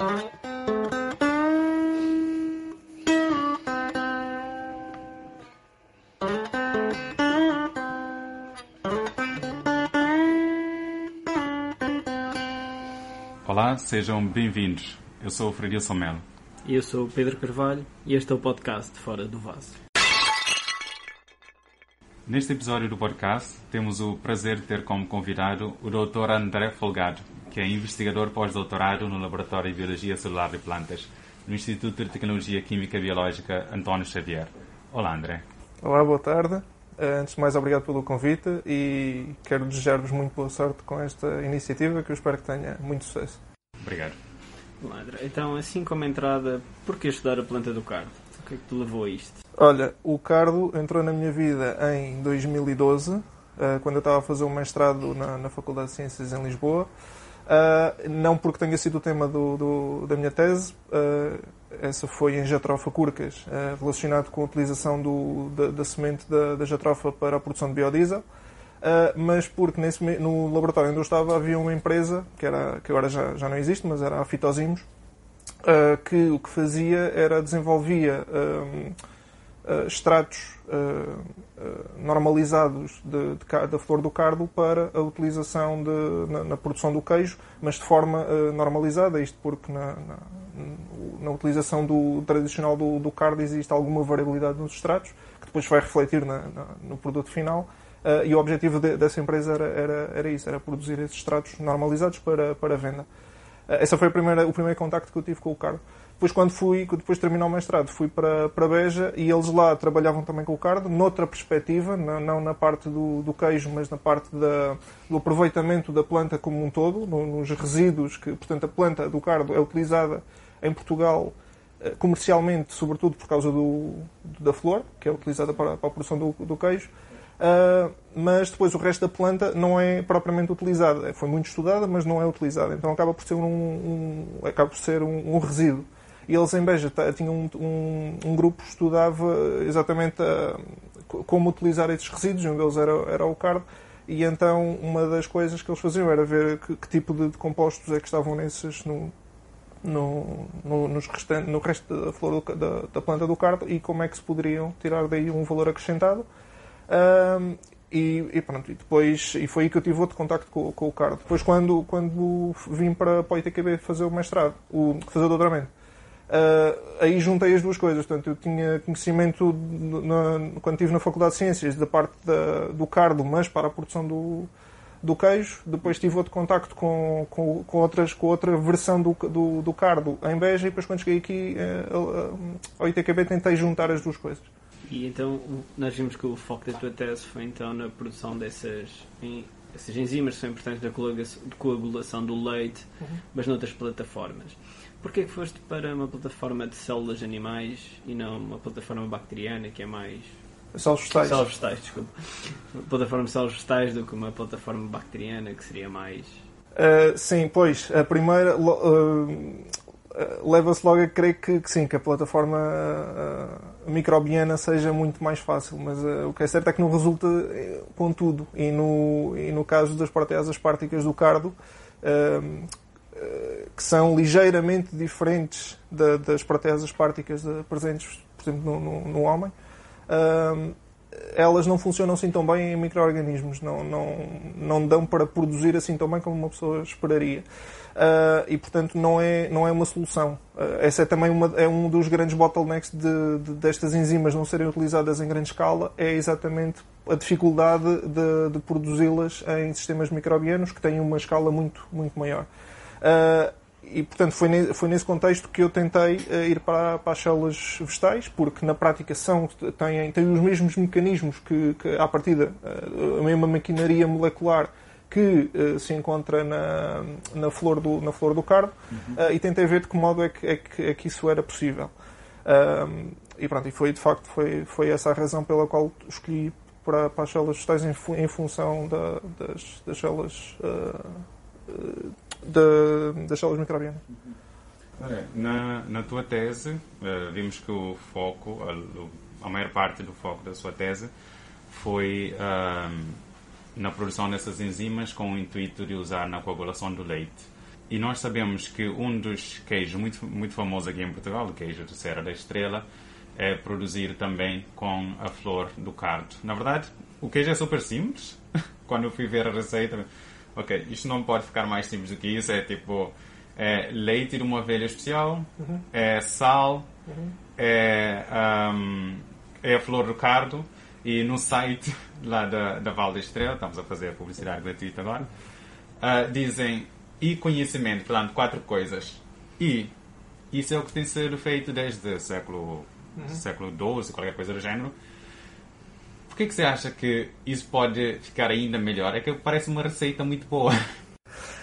Olá, sejam bem-vindos. Eu sou o Fredilson Melo. E eu sou o Pedro Carvalho e este é o podcast Fora do Vaso. Neste episódio do podcast, temos o prazer de ter como convidado o Dr. André Folgado, que é investigador pós-doutorado no Laboratório de Biologia Celular de Plantas, no Instituto de Tecnologia Química e Biológica António Xavier. Olá, André. Olá, boa tarde. Eh, Antes de mais, obrigado pelo convite e quero desejar-vos muito boa sorte com esta iniciativa que eu espero que tenha muito sucesso. Obrigado. Olá, André. Então, assim como entrada, por que estudar a planta do cardo? O que é que te levou a isto? Olha, o cardo entrou na minha vida em 2012, eh, quando eu estava a fazer um mestrado na, na Faculdade de Ciências em Lisboa. Uh, não porque tenha sido o tema do, do- da minha tese, uh, essa foi em jatrofa curcas, uh, relacionado com a utilização do- da, da semente da, da jatrofa para a produção de biodiesel. Mas porque nesse, no laboratório onde eu estava havia uma empresa, que, era, que agora já, já não existe, mas era a Fitosimos, que o que fazia era desenvolvia uh, extratos uh, normalizados de- de da flor do cardo para a utilização de- na, na produção do queijo, mas de forma normalizada, isto porque na, na- na utilização do tradicional do, do cardo existe alguma variabilidade nos extratos, que depois vai refletir no produto final. Uh, e o objetivo de- dessa empresa era, era, era isso, era produzir esses extratos normalizados para, para venda. Uh, Esse foi primeira, o primeiro contacto que eu tive com o cardo. Depois, quando fui, depois de terminar o mestrado, fui para, para Beja e eles lá trabalhavam também com o cardo, noutra perspectiva, não, não na parte do, do queijo, mas na parte da, do aproveitamento da planta como um todo, no- nos resíduos, que, portanto, a planta do cardo é utilizada em Portugal eh, comercialmente, sobretudo por causa do, da flor, que é utilizada para, para a produção do, do queijo, Uh, mas depois o resto da planta não é propriamente utilizada. Foi muito estudada, mas não é utilizada. Então acaba por ser um, um- acaba por ser um, um resíduo. E eles em Beja tinham um, um, um grupo que estudava exatamente uh, co- como utilizar esses resíduos, um deles era, era o cardo, e então uma das coisas que eles faziam era ver que, que tipo de, de compostos é que estavam nesses no, no, no, nos restan- no resto da flor do da, da planta do cardo e como é que se poderiam tirar daí um valor acrescentado. Ahm, e, e pronto, e depois e foi aí que eu tive outro contacto com, com o Cardo. Depois, quando, quando vim para, para o fazer o mestrado, o, fazer o doutoramento, ah, aí juntei as duas coisas. Portanto, eu tinha conhecimento, na- quando estive na Faculdade de Ciências, da parte da- do Cardo, mas para a produção do, do queijo. Depois tive outro contacto com, com, com, outras, com outra versão do, do, do Cardo em Beja. E depois, quando cheguei aqui eh, ao- ITQB, tentei juntar as duas coisas. E então, nós vimos que o foco da tua tese foi então na produção dessas, em- essas enzimas são importantes da coagulação, do leite, mas noutras plataformas. Porquê que foste para uma plataforma de células animais e não uma plataforma bacteriana que é mais... Células vegetais. Células vegetais, desculpa. Uma plataforma de células vegetais do que uma plataforma bacteriana que seria mais... Uh, sim, pois, a primeira uh, leva-se logo a crer que, que sim, que a plataforma uh, microbiana seja muito mais fácil, mas uh, o que é certo é que não resulta eh, com tudo. E no, e no caso das proteasas párticas do cardo, uh, que são ligeiramente diferentes da- das proteasas párticas presentes, por exemplo, no, no- no homem, elas não funcionam assim tão bem em micro-organismos, não, não, não dão para produzir assim tão bem como uma pessoa esperaria. Ah, e, portanto, não é, não é uma solução. Ah, essa é também uma, é um dos grandes bottlenecks de, de- destas enzimas não serem utilizadas em grande escala, é exatamente a dificuldade de, de produzi-las em sistemas microbianos que têm uma escala muito, muito maior. Ah, e, portanto, foi, ne- foi nesse contexto que eu tentei eh, ir para, para as células vegetais, porque na prática são, têm, têm os mesmos mecanismos que, que à partida, eh, a mesma maquinaria molecular que eh, se encontra na, na, flor do, na flor do cardo, eh, e tentei ver de que modo é que, é que, é que isso era possível. E pronto, e foi de facto foi, foi essa a razão pela qual escolhi para, para as células vegetais em, em função da- das, das células da- das células microbianas. Na, na tua tese, eh, vimos que o foco, a, a maior parte do foco da sua tese foi ahm, na produção dessas enzimas com o intuito de usar na coagulação do leite. e nós sabemos que um dos queijos muito, muito famosos aqui em Portugal, o queijo de Serra da Estrela, é produzir também com a flor do cardo. Na verdade, o queijo é super simples. Quando eu fui ver a receita, ok, isto não pode ficar mais simples do que isso. É tipo é leite de uma ovelha especial, uhum. é sal, uhum. é, um, é a flor do cardo. E no site lá da, da Val da Estrela, estamos a fazer a publicidade gratuita agora, uh, dizem e conhecimento, portanto, quatro coisas. E isso é o que tem sido feito desde o século, uhum. século XII, qualquer coisa do género. Por que, que você acha que isso pode ficar ainda melhor? É que parece uma receita muito boa.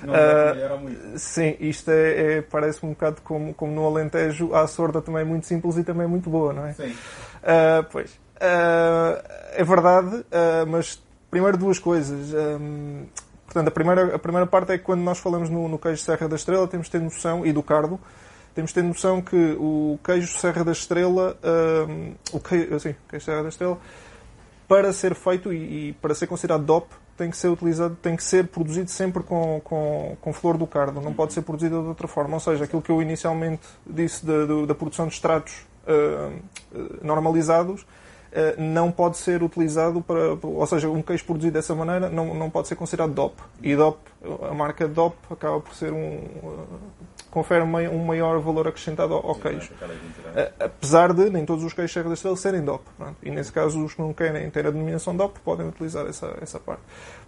Não uh, muito. Sim, isto é, é, parece um bocado como, como no Alentejo, a sorda também é muito simples e também é muito boa, não é? Sim. Uh, pois. Uh, é verdade, mas primeiro duas coisas. Um, Portanto, a primeira, a primeira parte é que quando nós falamos no, no queijo Serra da Estrela, temos de ter noção, e do cardo, temos de ter noção que o queijo Serra da Estrela, um, o queijo, assim, queijo Serra da Estrela, para ser feito e, e, para ser considerado DOP, tem que ser utilizado, tem que ser produzido sempre com, com, com flor do cardo, não pode ser produzido de outra forma. Ou seja, aquilo que eu inicialmente disse da, da produção de extratos uh, normalizados, não pode ser utilizado para. Ou seja, um queijo produzido dessa maneira não, não pode ser considerado DOP. E DOP, a marca DOP acaba por ser um. confere um maior valor acrescentado ao, queijo. Eh, apesar de nem todos os queijos Serra da Estrela serem DOP. Pronto. E nesse caso, os que não querem ter a denominação DOP podem utilizar essa, essa parte.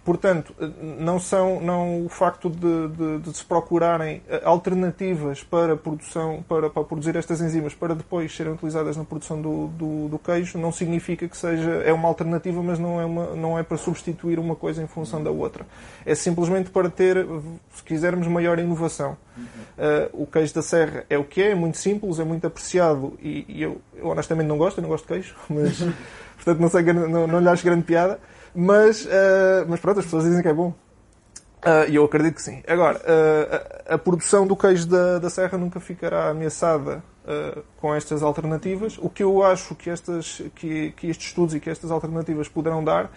Portanto, não são não o facto de, de, de se procurarem eh, alternativas para produção para, para, produzir estas enzimas para depois serem utilizadas na produção do, do, do, queijo não significa que seja é uma alternativa, mas não é uma não é para substituir uma coisa em função da outra. É simplesmente para ter, se quisermos, maior inovação. Uh, o queijo da Serra é o que é, é muito simples, é muito apreciado e, e eu, eu, honestamente não gosto, eu não gosto de queijo, mas portanto não sei não, não lhe acho grande piada. Mas, uh, mas pronto, as pessoas dizem que é bom. Uh, e eu acredito que sim. Agora, uh, a, a, produção do queijo da, da Serra nunca ficará ameaçada uh, com estas alternativas. O que eu acho que, estas, que, que estes estudos e que estas alternativas poderão dar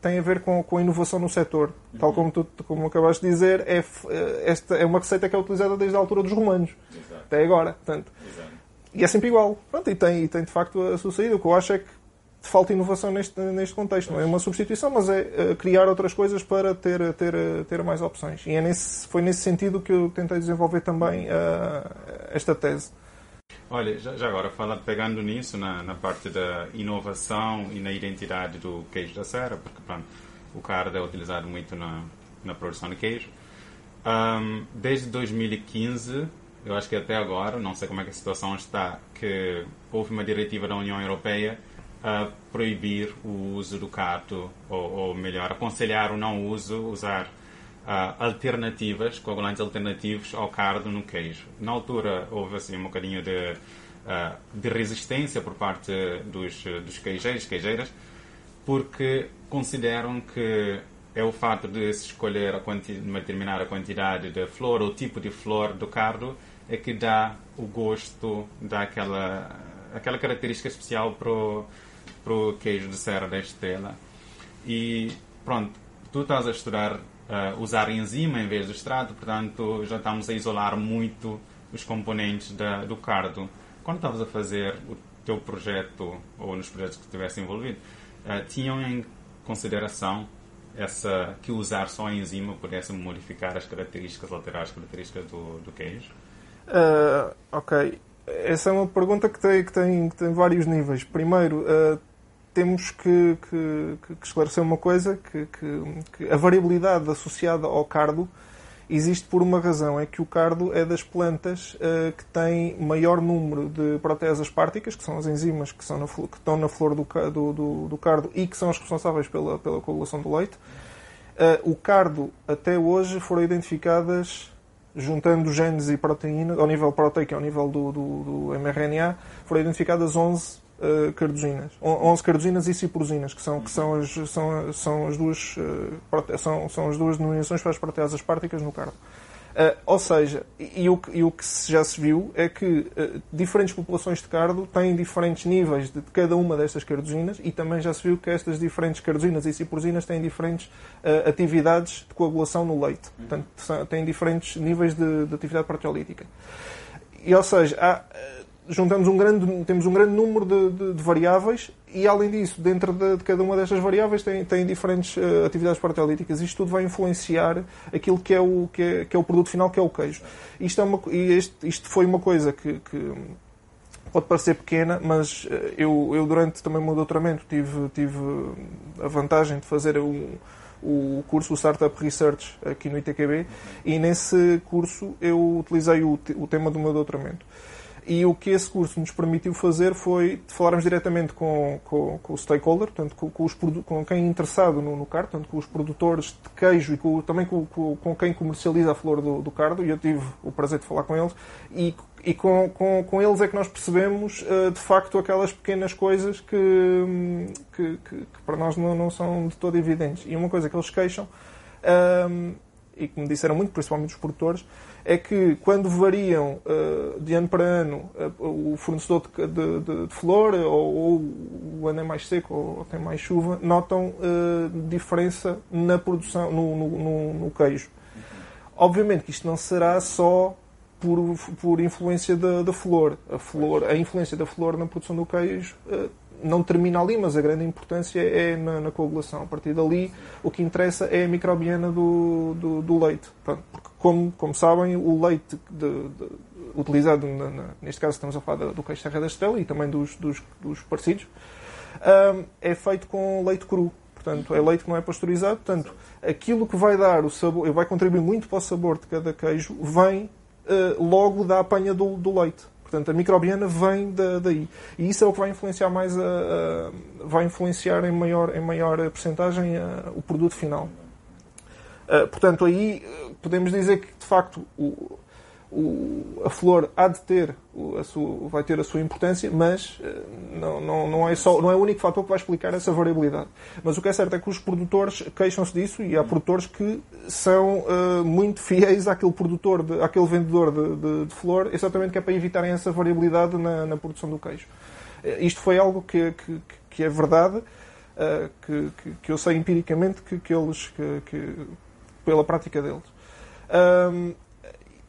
tem a ver com, com a inovação no setor. Tal como tu como acabaste de dizer, é, esta é uma receita que é utilizada desde a altura dos romanos. Exato. Até agora. Portanto, E é sempre igual. Pronto, e, tem, e tem de facto a sua saída. O que eu acho é que falta inovação neste, neste contexto. Não é uma substituição, mas é criar outras coisas para ter, ter, ter mais opções. E é nesse, foi nesse sentido que eu tentei desenvolver também uh, esta tese. Olha, já, já, agora, falando, pegando nisso, na, na, parte da inovação e na identidade do queijo da serra, porque pronto, o cardo é utilizado muito na, na produção de queijo. Um, desde 2015, eu acho que até agora, não sei como é que a situação está, que houve uma diretiva da União Europeia a proibir o uso do cato, ou, ou melhor, aconselhar o não uso, usar uh, alternativas, coagulantes alternativos ao cardo no queijo. Na altura houve assim um bocadinho de, uh, de resistência por parte dos, dos queijeiros, queijeiras, porque consideram que é o fato de se escolher a uma determinada quantidade de flor ou tipo de flor do cardo é que dá o gosto, dá aquela, aquela característica especial para o para o queijo de Serra da Estrela. E pronto, tu estás a estudar uh, usar enzima em vez do extrato, portanto já estamos a isolar muito os componentes da, do cardo. Quando estavas a fazer o teu projeto, ou nos projetos que estivesse envolvido, uh, tinham em consideração essa que usar só a enzima pudesse modificar as características, alterar as características do, do queijo? Uh, ok. Essa é uma pergunta que tem, que tem, que tem vários níveis. Primeiro, uh, temos que, que, que, esclarecer uma coisa, que, a variabilidade associada ao cardo existe por uma razão, é que o cardo é das plantas uh, que tem maior número de proteas asparticas, que são as enzimas que, são na, que estão na flor do, do, do, do, cardo e que são as responsáveis pela, pela coagulação do leite. Uh, o cardo, até hoje, foram identificadas, juntando genes e proteínas, ao nível proteico ao nível do, do, do mRNA, foram identificadas 11 uh, cardozinas, 11 cardozinas e ciprosinas, que são, que são, as, são, são as duas uh, são, são as duas denominações para as proteasas asparticas no cardo. Uh, ou seja, e, e, o que, e, o que, já se viu é que uh, diferentes populações de cardo têm diferentes níveis de, de, cada uma destas cardosinas e também já se viu que estas diferentes cardosinas e ciprosinas têm diferentes uh, atividades de coagulação no leite. Portanto, são, têm diferentes níveis de, de atividade proteolítica. E, ou seja, há, juntamos um grande, temos um grande número de, de variáveis e, além disso, dentro de, de, cada uma destas variáveis tem, tem diferentes uh, atividades proteolíticas. Isto tudo vai influenciar aquilo que é o, que é, que é o produto final, que é o queijo. Isto, é uma, e este, isto foi uma coisa que, que pode parecer pequena, mas uh, eu, eu durante também o meu doutoramento tive, tive a vantagem de fazer um, o curso o Startup Research aqui no ITQB e nesse curso eu utilizei o, o tema do meu doutoramento. E o que esse curso nos permitiu fazer foi falarmos diretamente com, com, com o stakeholder, portanto, com, com, os, com quem é interessado no, no cardo, portanto, com os produtores de queijo e com, também com, com, quem comercializa a flor do, do cardo, e eu tive o prazer de falar com eles, e, e com, com, com eles é que nós percebemos, uh, de facto, aquelas pequenas coisas que, que, que, que para nós não, não, são de todo evidentes. E uma coisa que eles queixam, um, e que me disseram muito, principalmente os produtores, é que quando variam uh, de ano para ano uh, o fornecedor de, de, de, de flor, ou, ou, o ano é mais seco ou, tem mais chuva, notam uh, diferença na produção, no, no, no, no, queijo. Obviamente que isto não será só por, por influência da, da flor. A flor. A influência da flor na produção do queijo não termina ali, mas a grande importância é na, na, coagulação. A partir dali, o que interessa é a microbiana do, do, do leite. Pronto, porque, como, como sabem, o leite de, de, utilizado, na, na, neste caso estamos a falar do queijo Serra da Estrela e também dos, dos, dos parecidos, um, é feito com leite cru. Portanto, é leite que não é pasteurizado. Portanto, aquilo que vai dar o sabor, vai contribuir muito para o sabor de cada queijo, vem uh, logo da apanha do, do leite. Portanto, a microbiana vem da, daí. E isso é o que vai influenciar mais a, a vai influenciar em maior, em maior percentagem o produto final. Uh, portanto, aí podemos dizer que, de facto, o, o, a flor há de ter a sua, vai ter a sua importância, mas eh, não, não, não, é só, não é o único fator que vai explicar essa variabilidade. Mas o que é certo é que os produtores queixam-se disso e há produtores que são uh, muito fiéis àquele produtor, de, àquele vendedor de, de, de, flor, exatamente que é para evitarem essa variabilidade na, na produção do queijo. Uh, isto foi algo que, que, que é verdade, uh, que, que, eu sei empiricamente que, que eles, que, pela prática deles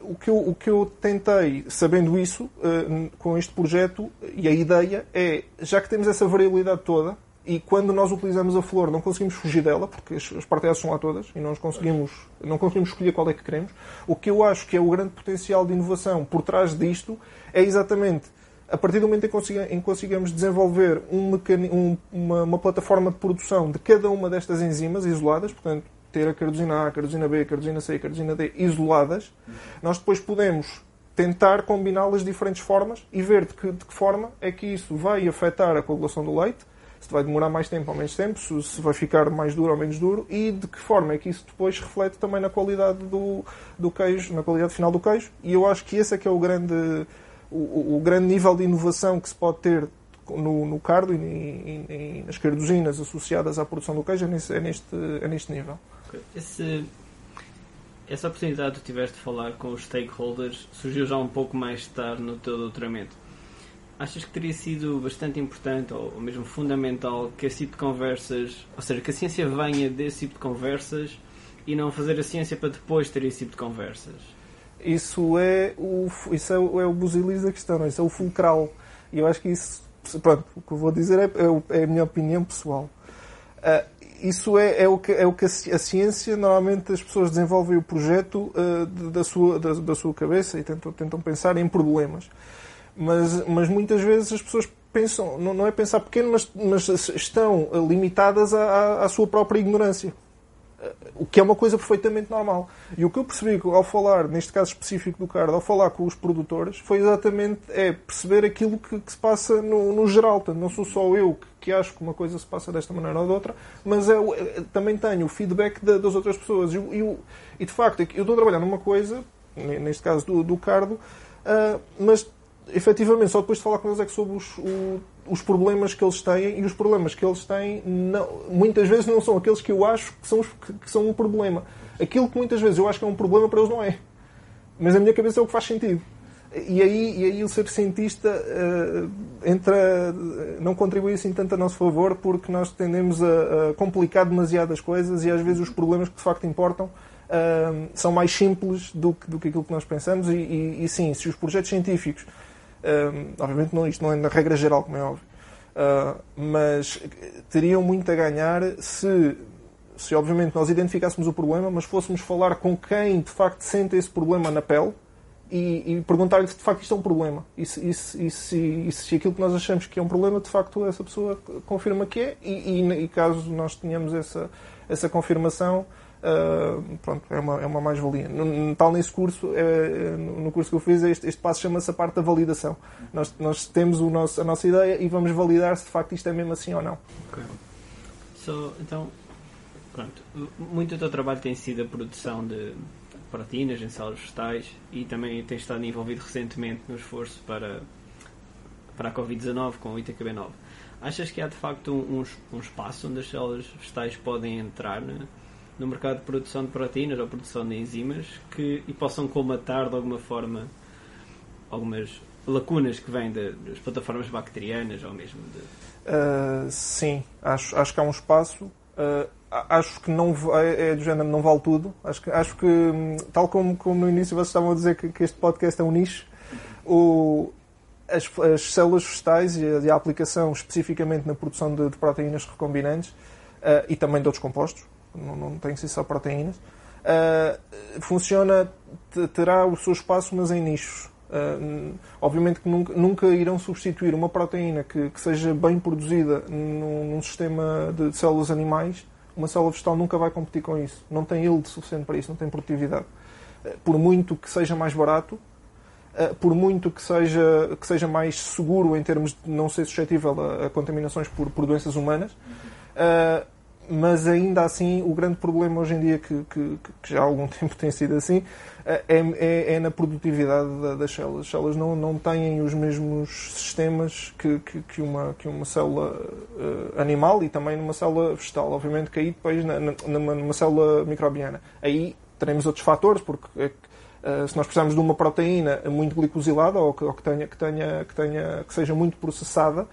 o que, eu, o que eu tentei, sabendo isso, uh, com este projeto, e a ideia é, já que temos essa variabilidade toda, e quando nós utilizamos a flor não conseguimos fugir dela, porque as, as partelas são lá todas, e não conseguimos, não conseguimos escolher qual é que queremos, o que eu acho que é o grande potencial de inovação por trás disto é exatamente a partir do momento em que consigamos desenvolver um um, uma, uma plataforma de produção de cada uma destas enzimas isoladas, portanto, ter a cardosina A, a cardosina B, a cardosina C a cardosina D isoladas, nós depois podemos tentar combiná-las de diferentes formas e ver de que, de que, forma é que isso vai afetar a coagulação do leite, se vai demorar mais tempo ou menos tempo, se vai ficar mais duro ou menos duro e de que forma é que isso depois reflete também na qualidade do, do queijo, na qualidade final do queijo. E eu acho que esse é que é o grande, o, o grande nível de inovação que se pode ter no, no cardo e, e, e nas cardosinas associadas à produção do queijo é neste, é neste, é neste nível. Esse, essa oportunidade que tu tiveste de falar com os stakeholders surgiu já um pouco mais tarde no teu doutoramento. Achas que teria sido bastante importante ou, mesmo fundamental que esse tipo de conversas, ou seja, que a ciência venha desse tipo de conversas e não fazer a ciência para depois ter esse tipo de conversas? Isso é o, isso é, é o busilis da questão, isso é o fulcral. E eu acho que isso, pronto, o que eu vou dizer é, é, é a minha opinião pessoal. Uh, isso é, é, o que, é o que a, ciência, normalmente as pessoas desenvolvem o projeto uh, da, sua, da, da, sua cabeça e tentam, tentam pensar em problemas. Mas, mas muitas vezes as pessoas pensam, não, não é pensar pequeno, mas, mas estão limitadas à, à sua própria ignorância o que é uma coisa perfeitamente normal. E o que eu percebi ao falar, neste caso específico do card, ao falar com os produtores, foi exatamente é perceber aquilo que, que se passa no, no geral. Portanto, não sou só eu que, que, acho que uma coisa se passa desta maneira ou de outra, mas é, é também tenho o feedback das outras pessoas. E, e, e, de facto, eu estou a trabalhar numa coisa, neste caso do, do cardo, uh, mas efetivamente só depois de falar com eles é que soube os, o, os problemas que eles têm e os problemas que eles têm não, muitas vezes não são aqueles que eu acho que são, que, que são um problema. Aquilo que muitas vezes eu acho que é um problema para eles não é. mas na minha cabeça é o que faz sentido. E aí, e aí o ser cientista uh, entra, não contribui assim tanto a nosso favor porque nós tendemos a, a, complicar demasiado as coisas e às vezes os problemas que de facto importam uh, são mais simples do que, do que aquilo que nós pensamos. E, e, e sim, se os projetos científicos, uh, obviamente não, isto não é na regra geral, como é óbvio, mas teriam muito a ganhar se se obviamente nós identificássemos o problema, mas fôssemos falar com quem de facto sente esse problema na pele e, e perguntar-lhe se de facto isto é um problema. E se, e, se, e, se, e se aquilo que nós achamos que é um problema, de facto essa pessoa confirma que é, e caso nós tenhamos essa, essa confirmação, uh, pronto, é uma, é uma mais-valia. Tal nesse curso, é, no curso que eu fiz, este, este passo chama-se a parte da validação. Nós, nós temos o nosso, a nossa ideia e vamos validar se de facto isto é mesmo assim ou não. Okay. So, então, pronto, muito do teu trabalho tem sido a produção de proteínas em células vegetais e também tem estado envolvido recentemente no esforço para, para a Covid-19 com o ITKB9. Achas que há de facto um, um, espaço onde as células vegetais podem entrar no, no mercado de produção de proteínas ou produção de enzimas que, e possam colmatar de alguma forma algumas lacunas que vêm de, das plataformas bacterianas ou mesmo de... Uh, sim, acho, acho que há um espaço. Uh, acho que não é, é do género não vale tudo. Acho que, acho que hum, tal como, como no início vocês estavam a dizer que, que este podcast é um nicho, o, as, as, células vegetais e a, e a, aplicação especificamente na produção de, de proteínas recombinantes uh, e também de outros compostos, não, não tem ser só proteínas, uh, funciona, terá o seu espaço, mas em nichos. Uh, obviamente que nunca, nunca, irão substituir uma proteína que, que seja bem produzida num, num sistema de células animais uma célula vegetal nunca vai competir com isso. Não tem yield suficiente para isso, não tem produtividade. Eh, por muito que seja mais barato, eh, por muito que seja, que seja mais seguro em termos de não ser suscetível a, a contaminações por, por, doenças humanas, uh, mas ainda assim o grande problema hoje em dia, que, que, que já há algum tempo tem sido assim, é, é, é na produtividade das células. As células não, não têm os mesmos sistemas que, que, que uma, que uma célula uh, animal e também numa célula vegetal. Obviamente que aí depois na, numa, numa célula microbiana. Aí teremos outros fatores, porque uh, se nós precisarmos de uma proteína muito glicosilada ou que, ou que, tenha, que, tenha, que, tenha, que seja muito processada, uh,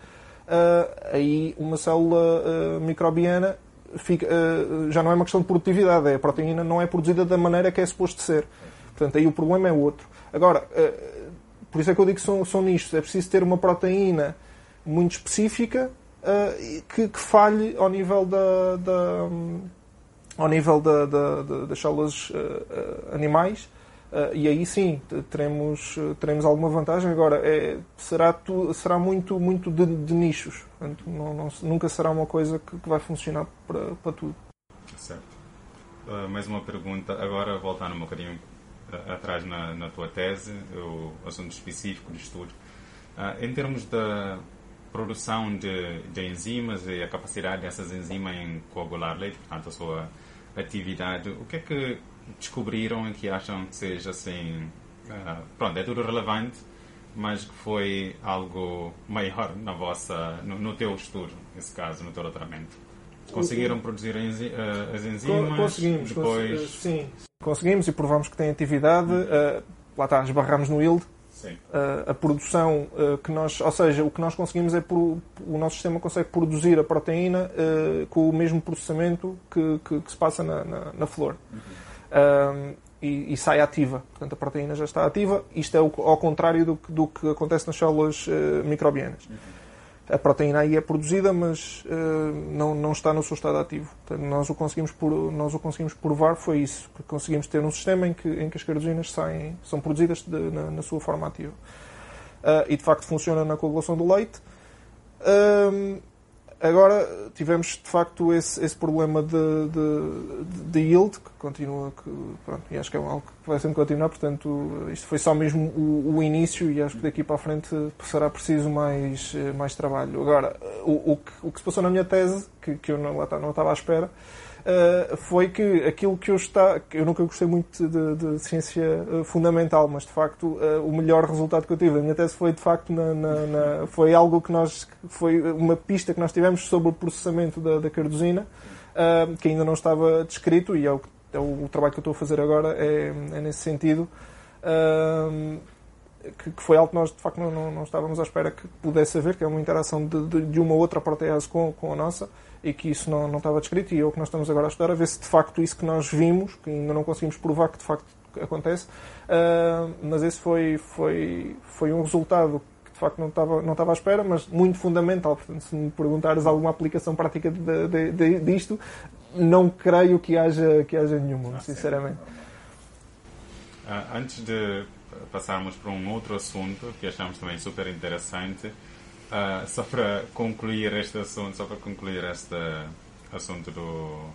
aí uma célula microbiana Fica, uh, já não é uma questão de produtividade, é a proteína não é produzida da maneira que é suposto ser. Portanto, aí o problema é outro. Agora, uh, por isso é que eu digo que são, são nichos. É preciso ter uma proteína muito específica uh, que, que, falhe ao nível da, da ao nível da, da, das células animais Uh, e aí sim teremos, teremos alguma vantagem. Agora, é, será, tu, será muito, muito de, de nichos. Portanto, não, não, nunca será uma coisa que, que vai funcionar para, para tudo. Certo. Uh, mais uma pergunta. Agora, voltando um bocadinho uh, atrás na, na tua tese, o assunto específico de estudo. em termos da produção de, de enzimas e a capacidade dessas enzimas em coagular leite, portanto, a sua atividade, o que é que descobriram e que acham que seja assim. Uh, pronto, é tudo relevante, mas que foi algo maior na vossa, no, no teu estudo, nesse caso, no teu doutoramento. Conseguiram produzir enzi uh, as enzimas? Conseguimos, depois... Cons sim. Conseguimos e provamos que tem atividade. Uh, lá está, esbarramos no yield. Uh, a produção uh, que nós, ou seja, o que nós conseguimos é o nosso sistema consegue produzir a proteína uh, com o mesmo processamento que, que, que se passa na, na, na flor. Uhum um, e, e, sai ativa. Portanto, a proteína já está ativa. Isto é o, ao contrário do, do que acontece nas células uh, microbianas. A proteína aí é produzida, mas uh, não, não está no seu estado ativo. Portanto, nós o conseguimos, por, nós o conseguimos provar foi isso. Que conseguimos ter um sistema em que, em que as carosinas saem, são produzidas de, na, na, sua forma ativa. Uh, e de facto funciona na coagulação do leite. Agora tivemos de facto esse, esse problema de, de, de, yield, que continua, que, pronto, e acho que é algo que vai sempre continuar, portanto, isto foi só mesmo o, o, início e acho que daqui para a frente será preciso mais, mais trabalho. Agora, o, o, que, o que se passou na minha tese, que, que eu não, não estava à espera, uh, foi que aquilo que eu está, eu nunca gostei muito de, de ciência uh, fundamental, mas de facto uh, o melhor resultado que eu tive da minha tese foi de facto na, na, na, foi algo que nós foi uma pista que nós tivemos sobre o processamento da, da cardosina que ainda não estava descrito e é o, é o, trabalho que eu estou a fazer agora é, é nesse sentido. Que, foi algo que nós de facto não, não, não, estávamos à espera que pudesse haver, que é uma interação de, de, de uma outra protease com, com a nossa e que isso não, não estava descrito e é o que nós estamos agora a estudar, a ver se de facto isso que nós vimos, que ainda não conseguimos provar que de facto acontece, uh, mas esse foi, foi, foi um resultado que de facto não estava, não estava à espera, mas muito fundamental. Portanto, se me perguntares alguma aplicação prática de, de, de, disto, não creio que haja, que haja nenhuma, ah, sinceramente. Uh, antes de passarmos para um outro assunto que achamos também super interessante, uh, só para concluir este assunto, só para concluir este assunto do,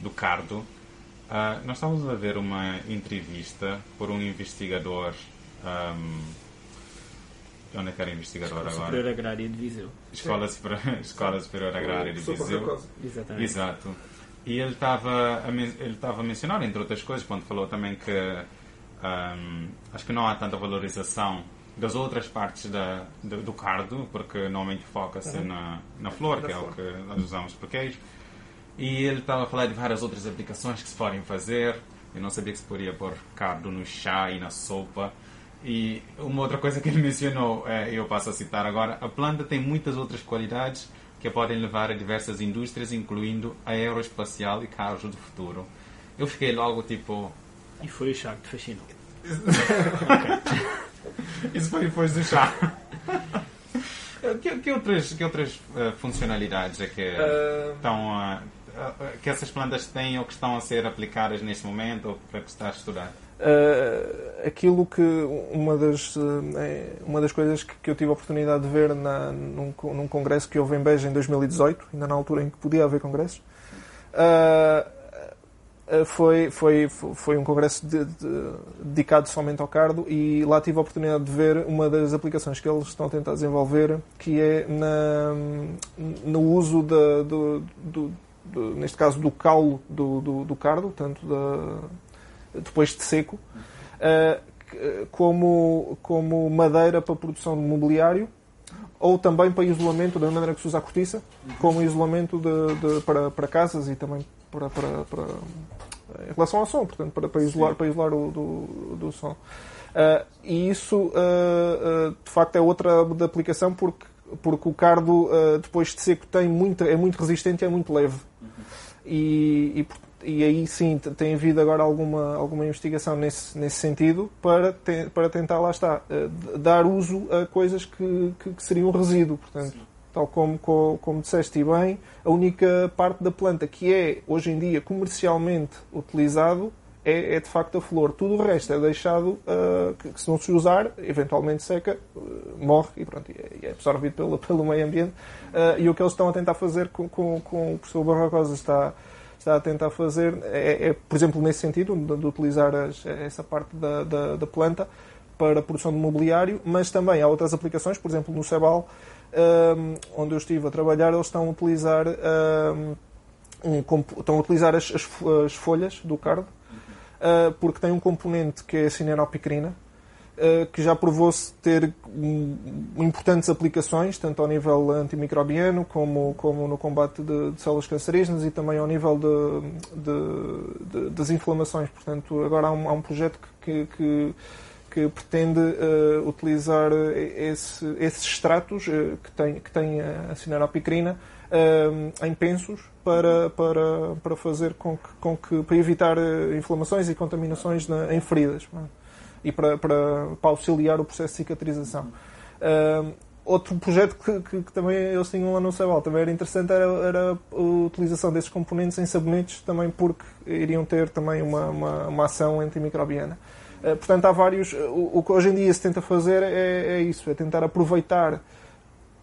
do cardo, uh, nós estamos a ver uma entrevista por um investigador. Um, onde é que era investigador Escola agora? Superior Agrária de Viseu. Escola, Super, Escola Superior Agrária de Viseu. Exatamente. Exato. E ele estava a, ele estava a mencionar, entre outras coisas, quando falou também que um, acho que não há tanta valorização das outras partes da, do, do cardo, porque normalmente foca-se uhum. na, na flor, que é o que nós usamos para queijo. E ele estava a falar de várias outras aplicações que se podem fazer. Eu não sabia que se podia pôr cardo no chá e na sopa. E uma outra coisa que ele mencionou, é, eu passo a citar agora, a planta tem muitas outras qualidades que a podem levar a diversas indústrias, incluindo a aeroespacial e carros do futuro. Eu fiquei logo tipo... E foi o chá que te fascinou. Isso foi depois do chá. que, que, outras, que outras uh, funcionalidades é que uh... estão a, uh, que essas plantas têm ou que estão a ser aplicadas neste momento ou para que está a estudar? Uh, aquilo que uma das é, uma das coisas que, que, eu tive a oportunidade de ver na, num, num congresso que houve em Beja em 2018 ainda na altura em que podia haver congressos uh, eh, foi, foi, foi um congresso de, de, dedicado somente ao cardo e lá tive a oportunidade de ver uma das aplicações que eles estão a tentar desenvolver, que é na, no uso da, do, do, do, neste caso do caulo do, do, do cardo, tanto da, depois de seco, uh, como, como madeira para produção de mobiliário ou também para isolamento, da maneira que se usa a cortiça, como isolamento de, de, para, para casas e também para, para, para, em relação ao som, portanto, para, para isolar, para isolar o do, do som. Uh, e isso, uh, uh, de facto, é outra da aplicação porque, porque o cardo, depois de seco, tem muita, é muito resistente e é muito leve. Uhum. E, e, e, aí sim tem havido agora alguma, alguma investigação nesse, nesse sentido para, te, para tentar, lá está, dar uso a coisas que, que, que seriam resíduo. Portanto, sim tal como, como, como disseste bem, a única parte da planta que é, hoje em dia, comercialmente utilizado é, é de facto a flor. Tudo o resto é deixado, uh, que, que, se não se usar, eventualmente seca, uh, morre e pronto, é, é absorvido pelo, pelo meio ambiente. Uh, e o que eles estão a tentar fazer com, com, com o professor Barrocosa está, está a tentar fazer é, é, por exemplo, nesse sentido, de utilizar as, essa parte da, da, da, planta para a produção de mobiliário, mas também há outras aplicações, por exemplo, no Cebal, um, onde eu estive a trabalhar, eles estão a utilizar, um, estão a utilizar as, as, as folhas do cardo, uh, porque tem um componente que é a cineropicrina, uh, que já provou-se ter importantes aplicações, tanto ao nível antimicrobiano como, como no combate de, de células cancerígenas e também ao nível de, de, de das inflamações. Portanto, agora há um, há projeto que que pretende uh, utilizar eh, esse, esses extratos uh, que tem, que tem a cineropicrina uh, em pensos para, para, para fazer com que, com que para evitar inflamações e contaminações na, em feridas e para, para, para, auxiliar o processo de cicatrização. outro projeto que, que, que, também eles tinham lá no Cebal também era interessante era, era, a utilização desses componentes em sabonetes também porque iriam ter também uma, uma, uma ação antimicrobiana. Eh, portanto, há vários. Eh, o, que hoje em dia se tenta fazer é, é isso, é tentar aproveitar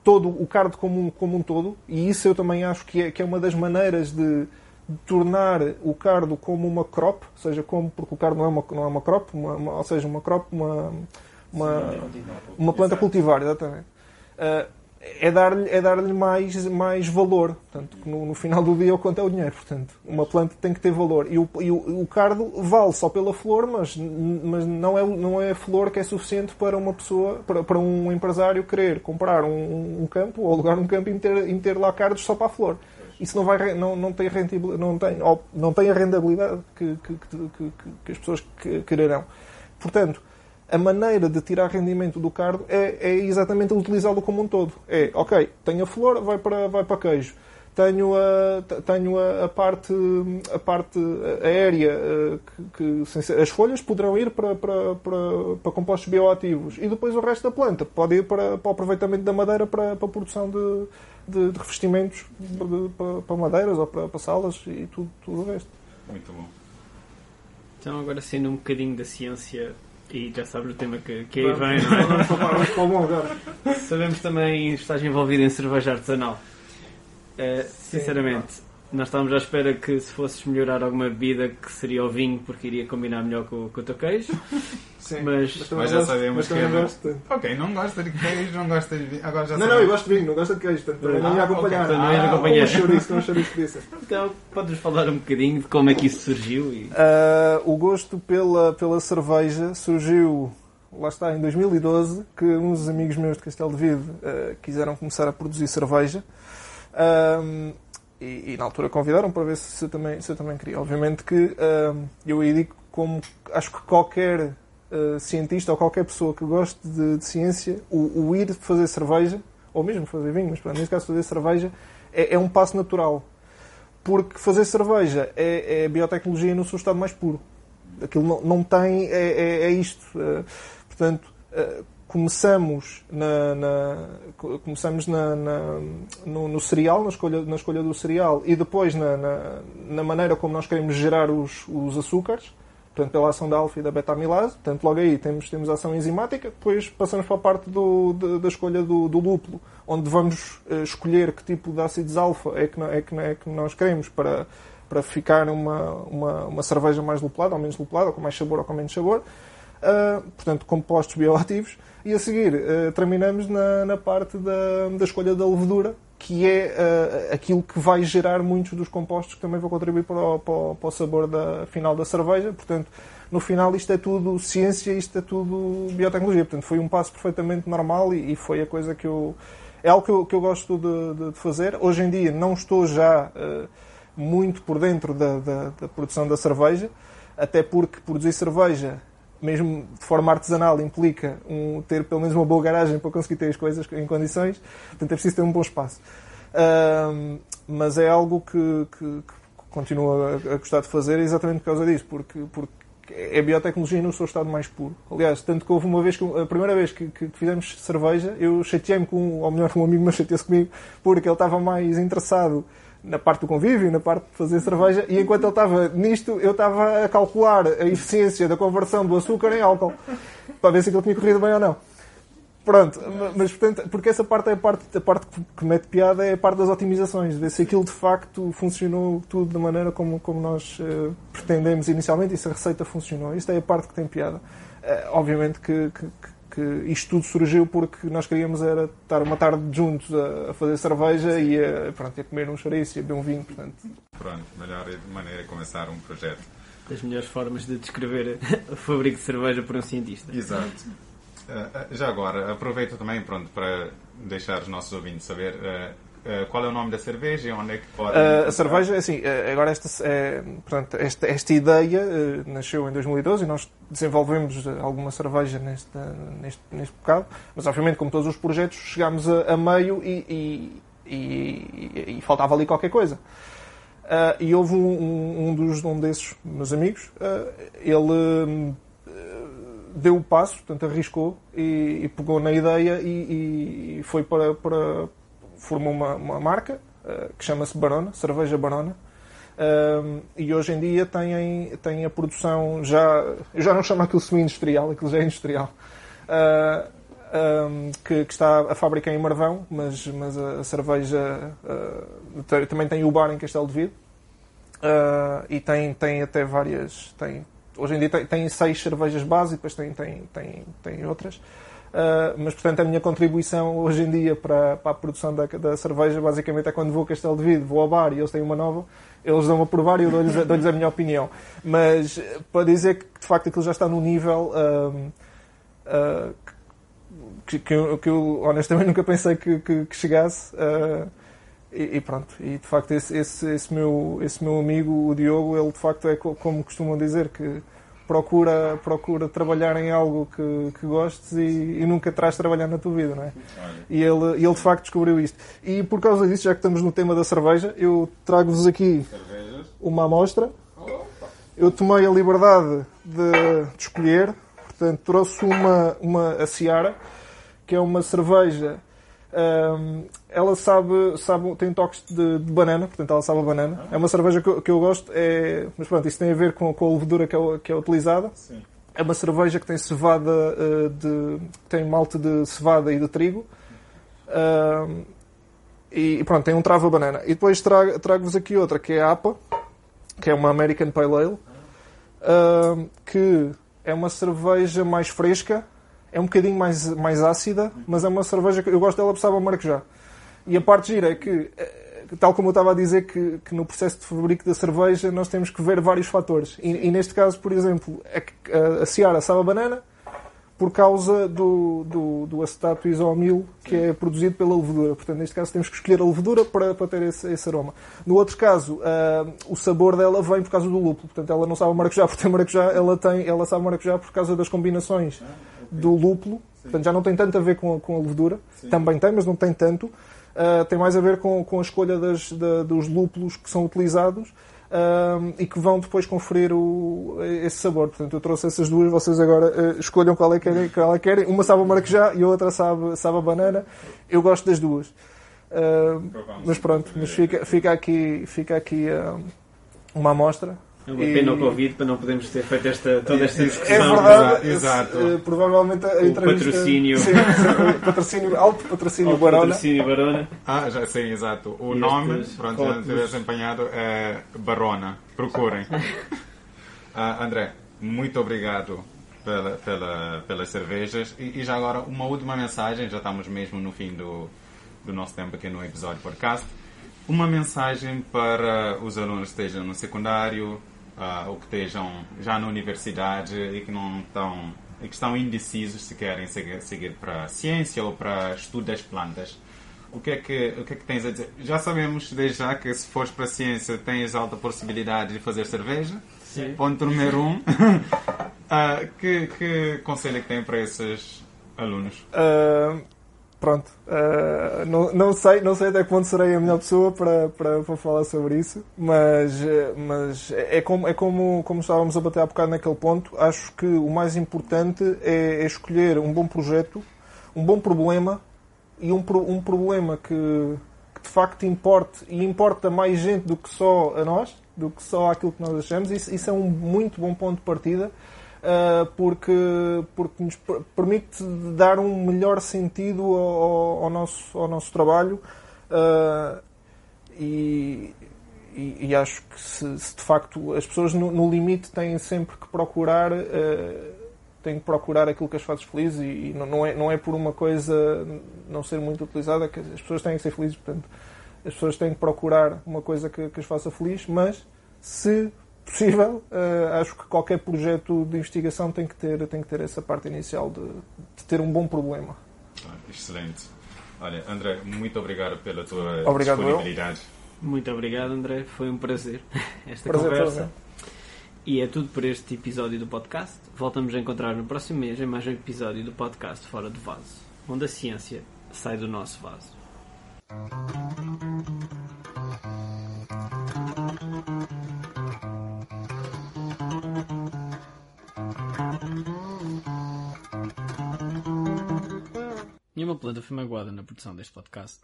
todo o cardo como um, como um todo, e isso eu também acho que é, que é uma das maneiras de, de tornar o cardo como uma crop, ou seja, como, porque o cardo não é uma, não é uma crop, uma, uma, ou seja, uma crop, uma, uma, uma planta cultivar, exatamente. Uh, é dar-lhe é dar mais, mais valor. Portanto, no, no, final do dia o quanto é o dinheiro. Portanto, uma planta tem que ter valor. E o, e o, o cardo vale só pela flor, mas, mas não, é, não é a flor que é suficiente para uma pessoa, para, para um empresário querer comprar um, um campo ou alugar um campo e meter, e meter lá cardos só para a flor. Isso não, vai, não, não, tem, não, tem, não tem a rendabilidade que, que, que, que as pessoas quererão. Portanto, a maneira de tirar rendimento do cardo é, é exatamente utilizá-lo como um todo. É, ok, tenho a flor, vai para, vai para queijo. Tenho a, tenho a, a parte, a parte aérea, eh, que, que, as folhas poderão ir para, para, para, para, compostos bioativos e depois o resto da planta pode ir para, para o aproveitamento da madeira para, para a produção de, de, de revestimentos para, para, madeiras ou para, para salas e tudo, tudo o resto. Muito bom. Então, agora sendo um bocadinho da ciência e já sabes o tema que, que aí vem, não é? Vamos para o bom agora. Sabemos também que estás envolvido em cerveja artesanal. Uh, sinceramente, nós estávamos à espera que se fosses melhorar alguma bebida que seria o vinho, porque iria combinar melhor com, com o teu queijo. Sim, mas, mas já sabemos que é. Gosto. Ok, não gosta de queijo, não gosta de vinho. Agora já não, não, eu gosto de vinho, não gosto de queijo. Portanto, também não ia acompanhar. Okay. Não ia acompanhar. Um chouriço, um chouriço pizza. Então, podes falar um bocadinho de como é que isso surgiu? E... Uh, o gosto pela, pela cerveja surgiu lá está, em 2012, que uns amigos meus de Castelo de Vide uh, quiseram começar a produzir cerveja. Um, e, e, na altura convidaram para ver se eu também, se eu também queria. Obviamente que um, eu aí digo como acho que qualquer uh, cientista ou qualquer pessoa que goste de, de ciência, o, o, ir fazer cerveja, ou mesmo fazer vinho, mas pronto, nesse caso fazer cerveja, é, é um passo natural. Porque fazer cerveja é, é biotecnologia no seu estado mais puro. Aquilo não, não tem, é, é, é isto. Uh, portanto, uh, começamos na, na começamos na, na no, no, cereal, na escolha, na escolha do cereal e depois na, na, na maneira como nós queremos gerar os, os açúcares, portanto pela ação da alfa e da beta-amilase, portanto logo aí temos, temos ação enzimática, depois passamos para a parte do, de, da escolha do, do, lúpulo, onde vamos uh, escolher que tipo de ácidos alfa é que, é que, é que nós queremos para, para ficar uma, uma, uma cerveja mais lupulada ou menos lupulada, ou com mais sabor ou com menos sabor. Uh, portanto, compostos bioativos e a seguir uh, terminamos na, na parte da, da escolha da levedura, que é uh, aquilo que vai gerar muitos dos compostos que também vão contribuir para o, para o, para o sabor da, final da cerveja. Portanto, no final isto é tudo ciência, isto é tudo biotecnologia. Portanto, foi um passo perfeitamente normal e, e foi a coisa que eu... É algo que eu, que eu gosto de, de, de fazer. Hoje em dia não estou já uh, muito por dentro da, da, da produção da cerveja, até porque produzir cerveja mesmo de forma artesanal, implica um, ter pelo menos uma boa garagem para conseguir ter as coisas em condições. Portanto, é preciso ter um bom espaço. Uh, mas é algo que, que, que continuo a, a, gostar de fazer exatamente por causa disso, porque, porque é biotecnologia no seu estado mais puro. Aliás, tanto que houve uma vez, que, a primeira vez que, que fizemos cerveja, eu chateei-me com, ou melhor, um amigo meu chateou-se comigo, porque ele estava mais interessado na parte do convívio, na parte de fazer cerveja, e enquanto ele estava nisto, eu estava a calcular a eficiência da conversão do açúcar em álcool, para ver se aquilo tinha corrido bem ou não. Pronto, mas portanto, porque essa parte é a parte, a parte que mete piada é a parte das otimizações, ver se aquilo de facto funcionou tudo da maneira como, como nós uh, pretendemos inicialmente e se a receita funcionou. Isto é a parte que tem piada. Uh, obviamente que, que, que isto tudo surgiu porque nós queríamos era estar uma tarde juntos a, a fazer cerveja e a, pronto, a comer um chouriço e a beber um vinho, portanto. Pronto, melhor maneira de começar um projeto. Das melhores formas de descrever o fabrico de cerveja por um cientista. Exato. Uh, já agora, aproveito também pronto, para deixar os nossos ouvintes saber uh, Uh, qual é o nome da cerveja e onde é que pode. Uh, a cerveja, assim, uh, agora esta, portanto, esta, esta ideia nasceu em 2012 e nós desenvolvemos alguma cerveja neste, neste, neste bocado, mas obviamente, como todos os projetos, chegámos a, a meio e, e, e, e, faltava ali qualquer coisa. e houve um, um, dos, um desses meus amigos, ele deu o passo, portanto, arriscou e, pegou na ideia e, foi para, para formou uma, uma marca uh, que chama-se Barona, Cerveja Barona. Uh, e hoje em dia tem, tem a produção já. Eu já não chamo aquilo semi-industrial, aquilo já é industrial. Uh, um, que, que, está a fábrica em Marvão, mas, mas a, a cerveja uh, também tem o bar em Castelo de Vide uh, e tem, tem até várias. Tem, hoje em dia tem, tem seis cervejas base e depois tem, tem, tem, tem outras. Uh, mas, portanto, a minha contribuição hoje em dia para, para a produção da, da, cerveja, basicamente, é quando vou a Castelo de Vide, vou ao bar e eles têm uma nova, eles dão-me a provar e eu dou-lhes dou a minha opinião. Mas, para dizer que, de facto, aquilo já está num nível uh, uh, que, que, eu, que, eu, honestamente, nunca pensei que, que, chegasse. E, e, pronto, e de facto esse, esse, esse, meu, esse meu amigo, o Diogo, ele de facto é como costumam dizer que procura, procura trabalhar em algo que, que gostes e, e nunca traz trabalhar na tua vida, não é? E ele, ele de facto descobriu isto. E por causa disso, já que estamos no tema da cerveja, eu trago-vos aqui uma amostra. Eu tomei a liberdade de, de escolher, portanto, trouxe uma, uma a Ciara, que é uma cerveja. Hum, ela sabe, sabe, tem toques de, de banana, portanto ela sabe a banana. É uma cerveja que, eu- que eu gosto, é, mas pronto, isso tem a ver com, com a levedura que é, que é utilizada. Sim. É uma cerveja que tem cevada eh, de. tem malte de cevada e de trigo. Ahm, e pronto, tem um trava banana. E depois trago- trago-vos aqui outra, que é a APA, que é uma American Pale Ale, ahm, que é uma cerveja mais fresca, é um bocadinho mais, mais ácida, mas é uma cerveja que eu gosto dela por sabe a maracujá. E a parte gira é que, eh, tal como eu estava a dizer, que, que no processo de fabrico da cerveja nós temos que ver vários fatores. E, e neste caso, por exemplo, é que a, a Seara sabe a banana por causa do, do, do acetato isomil que é produzido pela levedura. Portanto, neste caso temos que escolher a levedura para, para ter esse, esse aroma. No outro caso, ah, o sabor dela vem por causa do lúpulo. Portanto, ela não sabe maracujá por ter maracujá, ela, tem, ela sabe maracujá por causa das combinações do lúpulo. Portanto, já não tem tanto a ver com a, com a levedura. Também tem, mas não tem tanto. Uh, tem mais a ver com, com a escolha das, da- dos lúpulos que são utilizados um, e que vão depois conferir o, esse sabor. Portanto, eu trouxe essas duas, vocês agora uh, escolham qual é que querem, qual é que querem. Uma sabe a maracujá e a outra sabe, sabe a banana. Eu gosto das duas. Uh, mas pronto, mas fica, fica aqui, fica aqui uma amostra. É uma E- pena o Covid para não podermos ter feito esta, toda esta É discussão. verdade, Exato. esse, uh, provavelmente a O entrevista- patrocínio. Sim, sim, patrocínio, alto patrocínio Ao Barona. patrocínio Barona. Ah, já sei, exato. O E nome, estes pronto, já não tivesse empenhado, é Barona. Procurem. Ah, André, muito obrigado pela, pela, pelas cervejas. E, e já agora, uma última mensagem, já estamos mesmo no fim do, do nosso tempo aqui no episódio podcast. Uma mensagem para os alunos que estejam no secundário ah, ou que estejam já na universidade e que não estão e que estão indecisos se querem seguir, seguir para a ciência ou para estudo das plantas. O que, é que, o que é que tens a dizer? Já sabemos desde já que se fores para a ciência tens alta possibilidade de fazer cerveja. Sim. Ponto número um. Ah, que, que conselho é que tem para esses alunos? Uh, pronto, uh, não, não, sei, não sei até que ponto serei a melhor pessoa para, para, para falar sobre isso, mas, uh, mas é como, é como, como estávamos a bater há bocado naquele ponto. Acho que o mais importante é, é escolher um bom projeto, um bom problema e um, um problema que, que de facto importe e importa mais gente do que só a nós, do que só aquilo que nós achamos. Isso, isso é um muito bom ponto de partida. Uh, porque, porque nos per- permite dar um melhor sentido ao, ao- nosso, ao nosso trabalho uh, e, e- e acho que se, se de facto as pessoas no, no limite têm sempre que procurar uh, têm que procurar aquilo que as faz felizes e, e não, é, não é por uma coisa não ser muito utilizada que as pessoas têm que ser felizes. Portanto as pessoas têm que procurar uma coisa que, que as faça feliz mas se possível, eh, acho que qualquer projeto de investigação tem que ter, tem que ter essa parte inicial de, de ter um bom problema. Ah, excelente. Olha, André, muito obrigado pela tua Obrigado, eu. disponibilidade. Muito obrigado, André. Foi um prazer esta Prazer conversa. E é tudo por este episódio do podcast. Voltamos a encontrar no próximo mês em mais um episódio do podcast Fora do Vaso, onde a ciência sai do nosso vaso. Nenhuma planta foi magoada na produção deste podcast.